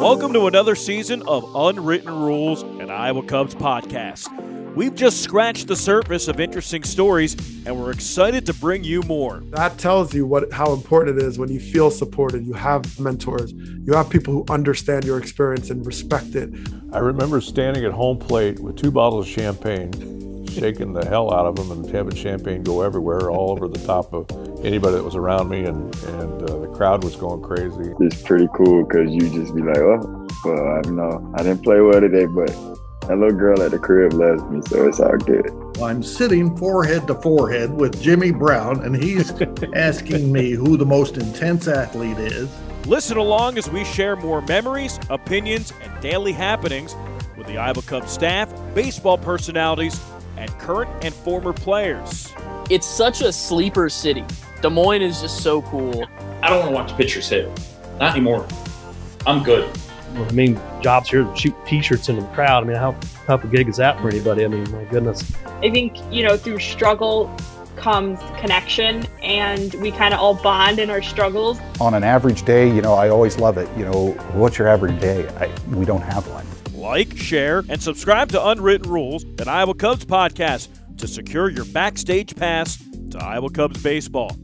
Welcome to another season of Unwritten Rules, and Iowa Cubs podcast. We've just scratched the surface of interesting stories, and we're excited to bring you more. That tells you what how important it is when you feel supported. You have mentors, you have people who understand your experience and respect it. I remember standing at home plate with two bottles of champagne, shaking the hell out of them, and having champagne go everywhere, all over the top of anybody that was around me, and and uh, the crowd was going crazy. It's pretty cool because you just be like, oh, well, I know I didn't play well today, but that little girl at the crib loves me, so it's all good. I'm sitting forehead to forehead with Jimmy Brown, and he's asking me who the most intense athlete is. Listen along as we share more memories, opinions, and daily happenings with the Iowa Cubs staff, baseball personalities, and current and former players. It's such a sleeper city. Des Moines is just so cool. I don't want to watch pitchers hit. Not anymore. I'm good. I mean, jobs here to shoot T-shirts in the crowd. I mean, how tough a gig is that for anybody? I mean, my goodness. I think you know through struggle comes connection, and we kind of all bond in our struggles. On an average day, you know, I always love it. You know, what's your average day? I, we don't have one. Like, share, and subscribe to Unwritten Rules, an Iowa Cubs podcast, to secure your backstage pass to Iowa Cubs baseball.